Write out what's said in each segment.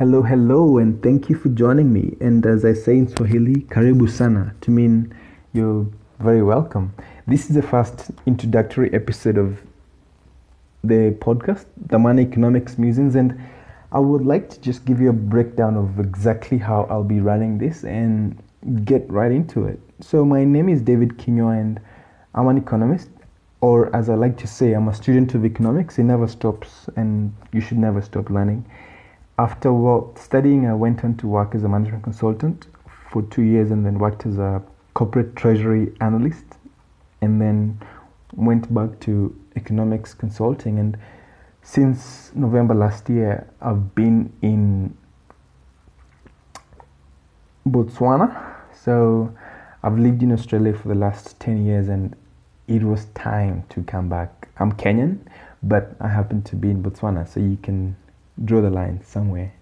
Hello, hello, and thank you for joining me. And as I say in Swahili, karibu sana, to mean you're very welcome. This is the first introductory episode of the podcast, Thamani Economics Musings, and I would like to just give you a breakdown of exactly how I'll be running this and get right into it. So, my name is David Kinyua, and I'm an economist, or as I like to say, I'm a student of economics. It never stops, and you should never stop learning. After studying, I went on to work as a management consultant for two years and then worked as a corporate treasury analyst and then went back to economics consulting. And since November last year, I've been in Botswana. So I've lived in Australia for the last 10 years and it was time to come back. I'm Kenyan, but I happen to be in Botswana, so you can draw the line somewhere.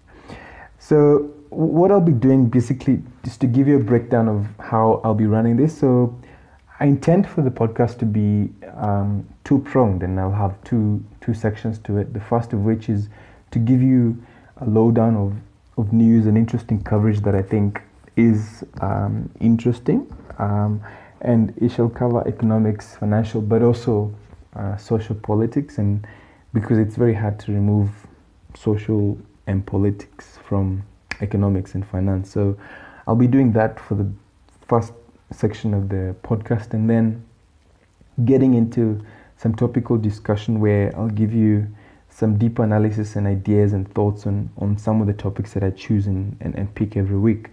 So what I'll be doing basically is to give you a breakdown of how I'll be running this. So I intend for the podcast to be um, two pronged, and I'll have two two sections to it. The first of which is to give you a lowdown of of news and interesting coverage that I think is um, interesting, um, and it shall cover economics, financial, but also uh, social politics, and because it's very hard to remove social and politics from economics and finance. So I'll be doing that for the first section of the podcast and then getting into some topical discussion where I'll give you some deeper analysis and ideas and thoughts on, on some of the topics that I choose and, and, and pick every week.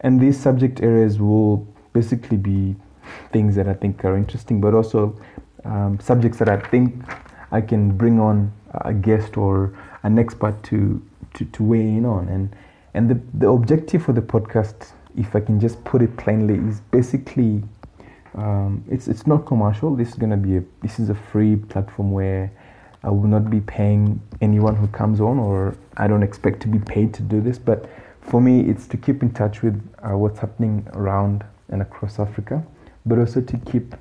And these subject areas will basically be things that I think are interesting, but also um, subjects that I think I can bring on a guest or an expert to, to, to weigh in on. And, and the, the objective for the podcast, if I can just put it plainly, is basically um, it's, it's not commercial. This is going to be a, this is a free platform where I will not be paying anyone who comes on, or I don't expect to be paid to do this. But for me, it's to keep in touch with uh, what's happening around and across Africa, but also to keep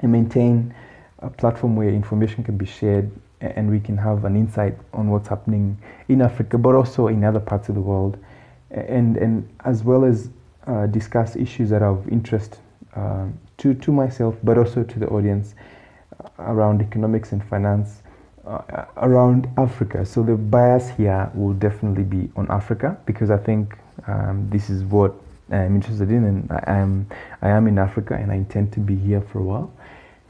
and maintain a platform where information can be shared and we can have an insight on what's happening in Africa, but also in other parts of the world, and and as well as uh, discuss issues that are of interest uh, to to myself, but also to the audience around economics and finance uh, around Africa. So the bias here will definitely be on Africa because I think um, this is what I'm interested in, and I am I am in Africa, and I intend to be here for a while.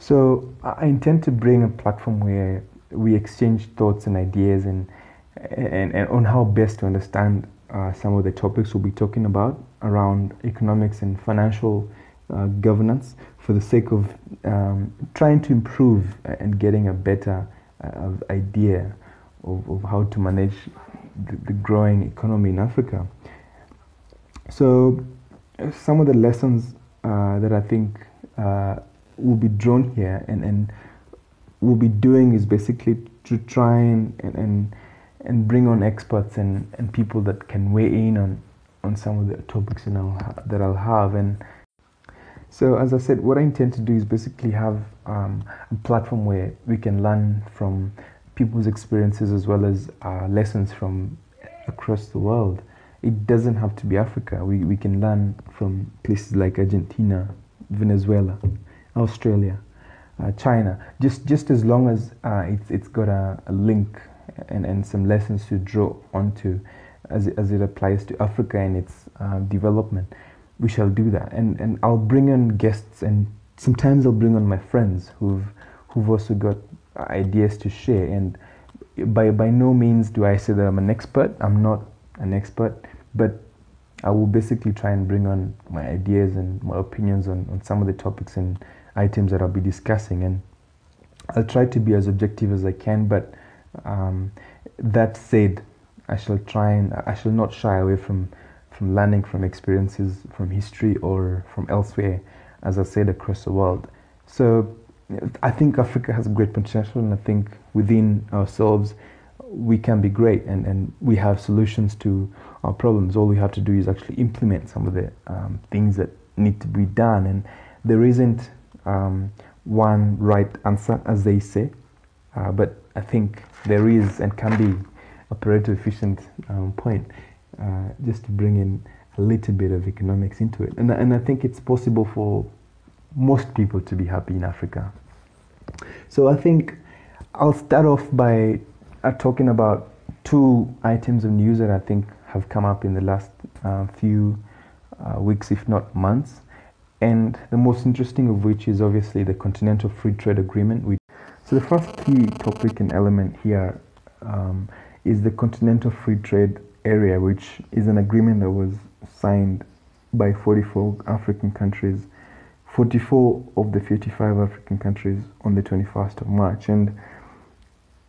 So I intend to bring a platform where we exchange thoughts and ideas and, and, and on how best to understand uh, some of the topics we'll be talking about around economics and financial uh, governance for the sake of um, trying to improve and getting a better uh, idea of, of how to manage the, the, growing economy in Africa. So, some of the lessons uh, that I think uh, will be drawn here and, and we'll be doing is basically to try and, and, and bring on experts and, and people that can weigh in on, on some of the topics that I'll, that I'll have. And so, as I said, what I intend to do is basically have um, a platform where we can learn from people's experiences as well as uh, lessons from across the world. It doesn't have to be Africa. We, we can learn from places like Argentina, Venezuela, Australia, uh, China, just just as long as uh, it's it's got a, a, link and, and some lessons to draw onto as it, as it applies to Africa and its uh, development, we shall do that. And and I'll bring on guests and sometimes I'll bring on my friends who've who've also got ideas to share. And by by no means do I say that I'm an expert. I'm not an expert, but I will basically try and bring on my ideas and my opinions on, on some of the topics and items that I'll be discussing. And I'll try to be as objective as I can, but um, that said, I shall try and I shall not shy away from from learning from experiences from history or from elsewhere, as I said, across the world. So I think Africa has great potential, and I think within ourselves we can be great, and, and we have solutions to our problems. All we have to do is actually implement some of the um, things that need to be done, and there isn't um, one right answer, as they say, uh, but I think there is and can be a Pareto efficient um, point, uh, just to bring in a little bit of economics into it. And, and I think it's possible for most people to be happy in Africa. So I think I'll start off by uh, talking about two items of news that I think have come up in the last uh, few uh, weeks, if not months. And the most interesting of which is obviously the Continental Free Trade Agreement. So the first key topic and element here um, is the Continental Free Trade Area, which is an agreement that was signed by 44 African countries, 44 of the 55 African countries on the 21st of March. And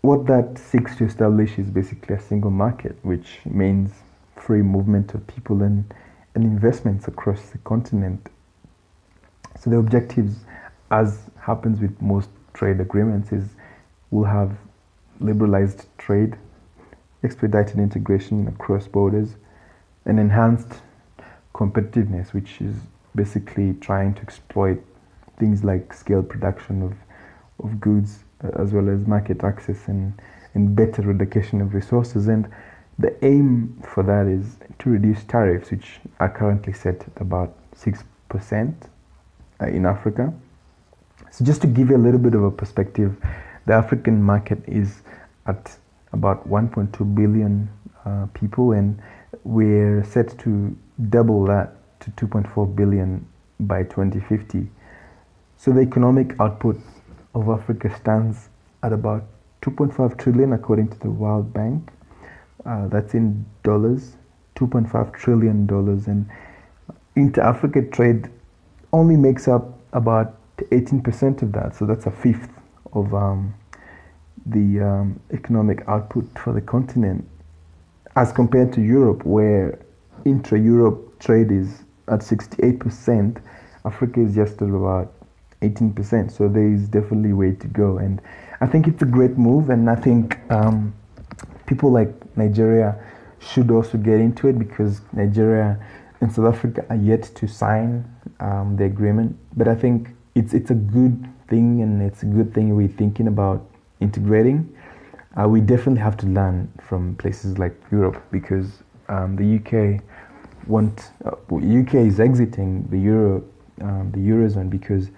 what that seeks to establish is basically a single market, which means free movement of people and, and investments across the continent. So the objectives, as happens with most trade agreements, is we'll have liberalized trade, expedited integration across borders, and enhanced competitiveness, which is basically trying to exploit things like scale production of, of goods uh, as well as market access and, and better allocation of resources. And the aim for that is to reduce tariffs, which are currently set at about 6% uh, in Africa. So, just to give you a little bit of a perspective, the African market is at about 1.2 billion uh, people, and we're set to double that to 2.4 billion by 2050. So the economic output of Africa stands at about 2.5 trillion according to the World Bank. Uh, that's in dollars, 2.5 trillion dollars, and inter-Africa trade only makes up about 18% of that. So that's a fifth of um, the um, economic output for the continent, as compared to Europe, where intra-Europe trade is at 68%. Africa is just at about 18%. So there is definitely way to go, and I think it's a great move, and I think um, people like Nigeria should also get into it because Nigeria and South Africa are yet to sign um, the agreement. But I think it's it's a good thing, and it's a good thing we're thinking about integrating. Uh, we definitely have to learn from places like Europe because um, the UK want uh, UK is exiting the euro um, the eurozone because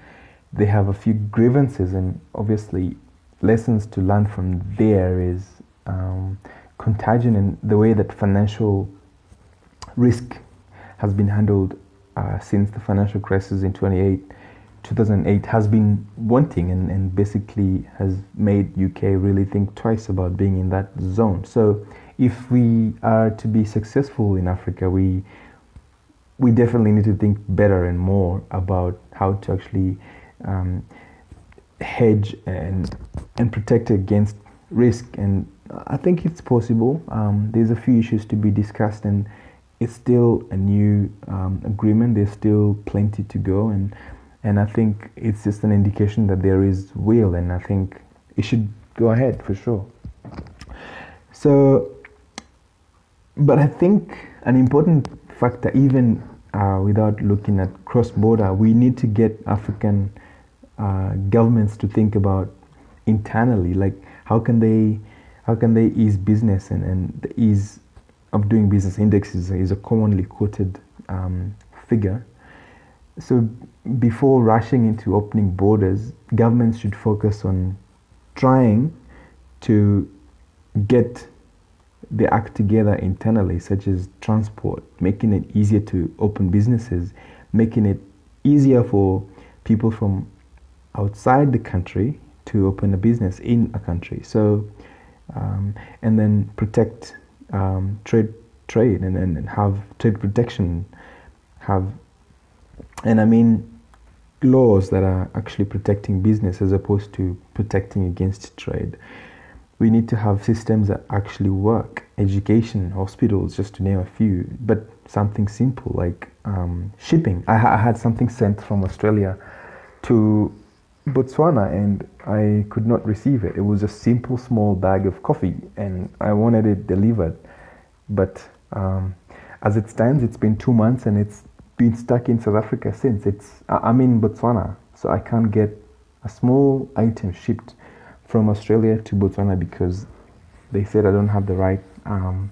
they have a few grievances and obviously lessons to learn from there is um, contagion and the way that financial risk has been handled uh, since the financial crisis in 28 2008 has been wanting and, and basically has made UK really think twice about being in that zone. So if we are to be successful in Africa, we we definitely need to think better and more about how to actually um, hedge and and protect against risk. And I think it's possible. Um, there's a few issues to be discussed, and it's still a new um, agreement. There's still plenty to go, and and I think it's just an indication that there is will, and I think it should go ahead for sure. So, but I think an important factor, even uh, without looking at cross border, we need to get African uh, governments to think about internally, like how can they how can they ease business and, and ease of doing business index is, is a commonly quoted um, figure. So before rushing into opening borders, governments should focus on trying to get the act together internally, such as transport, making it easier to open businesses, making it easier for people from outside the country to open a business in a country. So, um, and then protect um, trade, trade, and, and have trade protection, have, and I mean laws that are actually protecting business as opposed to protecting against trade. We need to have systems that actually work education hospitals just to name a few but something simple like um, shipping. I, I, had something sent from australia to botswana and i could not receive it. It was a simple small bag of coffee and i wanted it delivered. But um, as it stands it's been two months and it's been stuck in south africa since. It's i'm in botswana so i can't get a small item shipped from Australia to Botswana because they said I don't have the right um,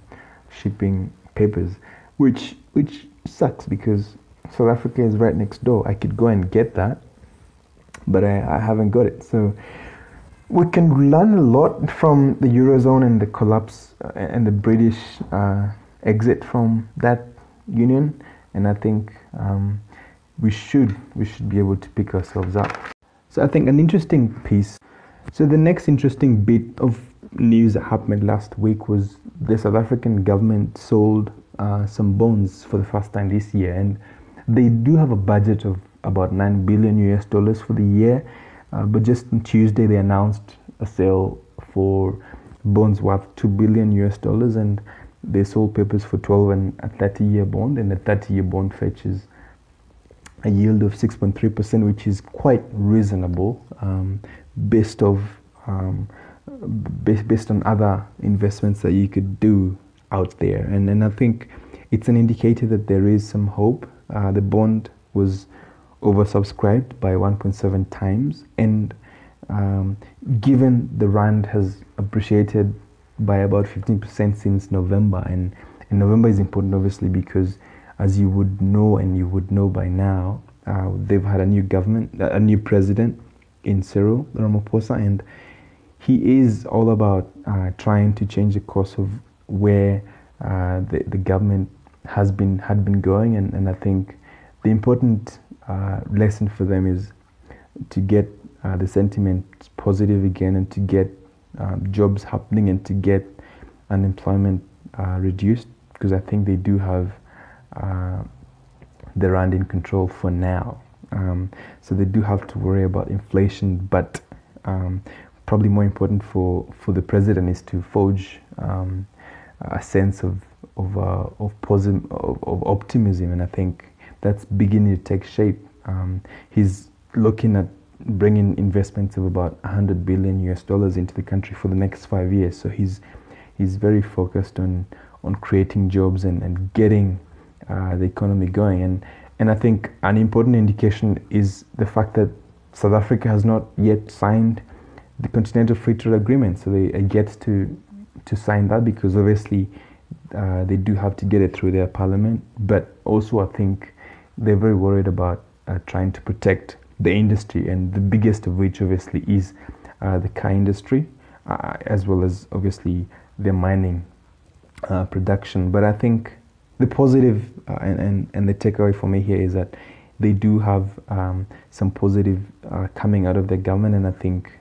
shipping papers, which which sucks because South Africa is right next door. I could go and get that, but I, I haven't got it. So we can learn a lot from the eurozone and the collapse uh, and the British uh, exit from that union, and I think um, we should we should be able to pick ourselves up. So I think an interesting piece. So the next interesting bit of news that happened last week was the South African government sold uh, some bonds for the first time this year, and they do have a budget of about nine billion US dollars for the year. Uh, but just on Tuesday, they announced a sale for bonds worth two billion US dollars, and they sold papers for 12 and a 30 year bond, and a 30 year bond fetches a yield of 6.3%, which is quite reasonable um, based of um, based, based on other investments that you could do out there. And, and I think it's an indicator that there is some hope. Uh, the bond was oversubscribed by 1.7 times, and um, given the rand has appreciated by about 15% since November, and, and November is important obviously because as you would know and you would know by now, uh, they've had a new government, a new president in Cyril Ramaphosa, and he is all about uh, trying to change the course of where uh, the, the government has been had been going, and, and I think the important uh, lesson for them is to get uh, the sentiment positive again, and to get um, jobs happening, and to get unemployment uh, reduced, because I think they do have uh, the rand in control for now. Um, so they do have to worry about inflation, but um, probably more important for, for the president is to forge um, a sense of of, uh, of, posi- of, of, optimism, and I think that's beginning to take shape. Um, he's looking at bringing investments of about 100 billion US dollars into the country for the next five years. So he's he's very focused on on creating jobs and, and getting uh, the economy going. And, and I think an important indication is the fact that South Africa has not yet signed the Continental Free Trade Agreement. So they are yet to, to sign that because obviously uh, they do have to get it through their parliament. But also, I think they're very worried about uh, trying to protect the industry, and the biggest of which obviously is uh, the car industry, uh, as well as obviously the mining uh, production. But I think the positive, uh, and, and, and the takeaway for me here is that they do have um, some positive uh, coming out of the government, and I think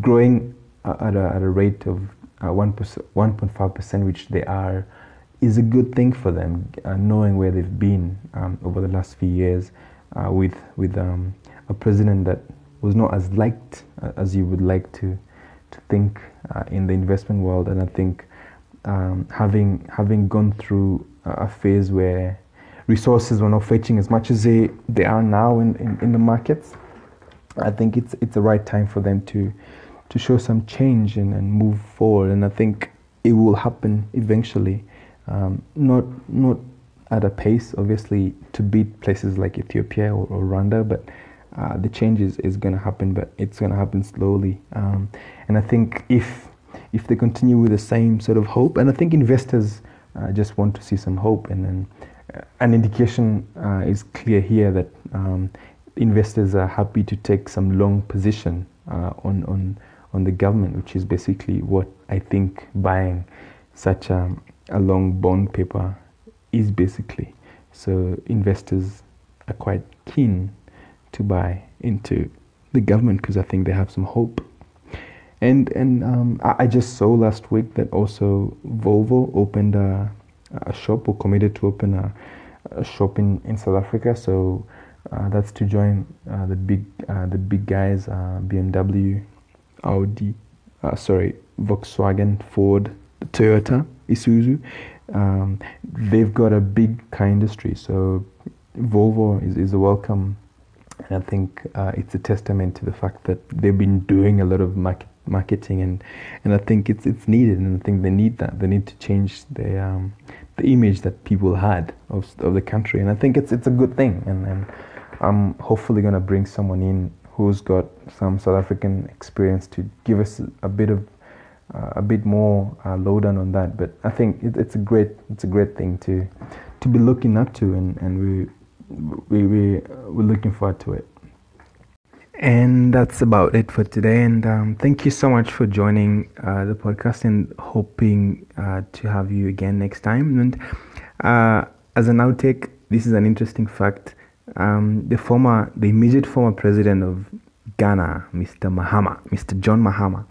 growing at a, at a rate of uh, 1.5%, which they are, is a good thing for them, uh, knowing where they've been um, over the last few years uh, with, with um, a president that was not as liked uh, as you would like to, to think uh, in the investment world. And I think um, having, having gone through a phase where resources were not fetching as much as they, they are now in, in, in, the markets, I think it's it's the right time for them to to show some change and, and move forward. And I think it will happen eventually. Um, not not at a pace, obviously, to beat places like Ethiopia or, or Rwanda, but uh, the change is, is going to happen, but it's going to happen slowly. Um, and I think if if they continue with the same sort of hope, and I think investors I just want to see some hope. And then uh, an indication uh, is clear here that um, investors are happy to take some long position uh, on, on, on the government, which is basically what I think buying such a, a long bond paper is basically. So investors are quite keen to buy into the government because I think they have some hope. And and um, I, I, just saw last week that also Volvo opened a, a shop or committed to open a, a shop in, in South Africa. So uh, that's to join uh, the big uh, the big guys uh, BMW, Audi, uh, sorry Volkswagen, Ford, Toyota, Isuzu. Um, they've got a big car industry. So Volvo is, is a welcome and I think uh, it's a testament to the fact that they've been doing a lot of market, marketing, and, and I think it's it's needed, and I think they need that. They need to change the um, the image that people had of of the country, and I think it's it's a good thing. And, and I'm hopefully going to bring someone in who's got some South African experience to give us a bit of uh, a bit more uh, lowdown on that. But I think it, it's a great it's a great thing to to be looking up to, and and we we we we're looking forward to it. And that's about it for today. And um, thank you so much for joining uh, the podcast and hoping uh, to have you again next time. And uh, as an outtake, this is an interesting fact. Um, the former, the immediate former president of Ghana, Mr. Mahama, Mr. John Mahama,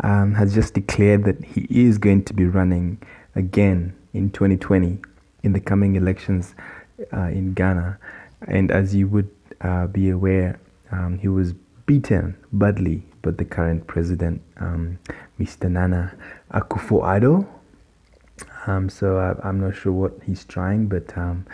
um, has just declared that he is going to be running again in 2020 in the coming elections uh, in Ghana. And as you would uh, be aware, um, he was beaten badly by the current president, um, Mr. Nana Akufo-Addo. Um, so I, am not sure what he's trying, but um,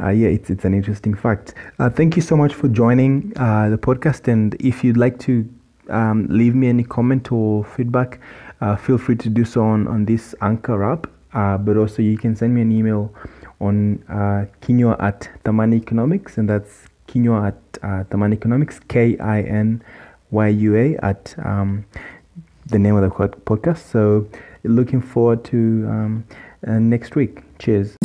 uh, yeah, it's it's an interesting fact. Uh, thank you so much for joining uh, the podcast, and if you'd like to um, leave me any comment or feedback, uh, feel free to do so on on this Anchor app. Uh, but also, you can send me an email on uh, Kinyua at Thamani Economics, and that's Kinyua at uh, Economics, K I N Y U A, at um, the name of the podcast. So, looking forward to um, uh, next week. Cheers.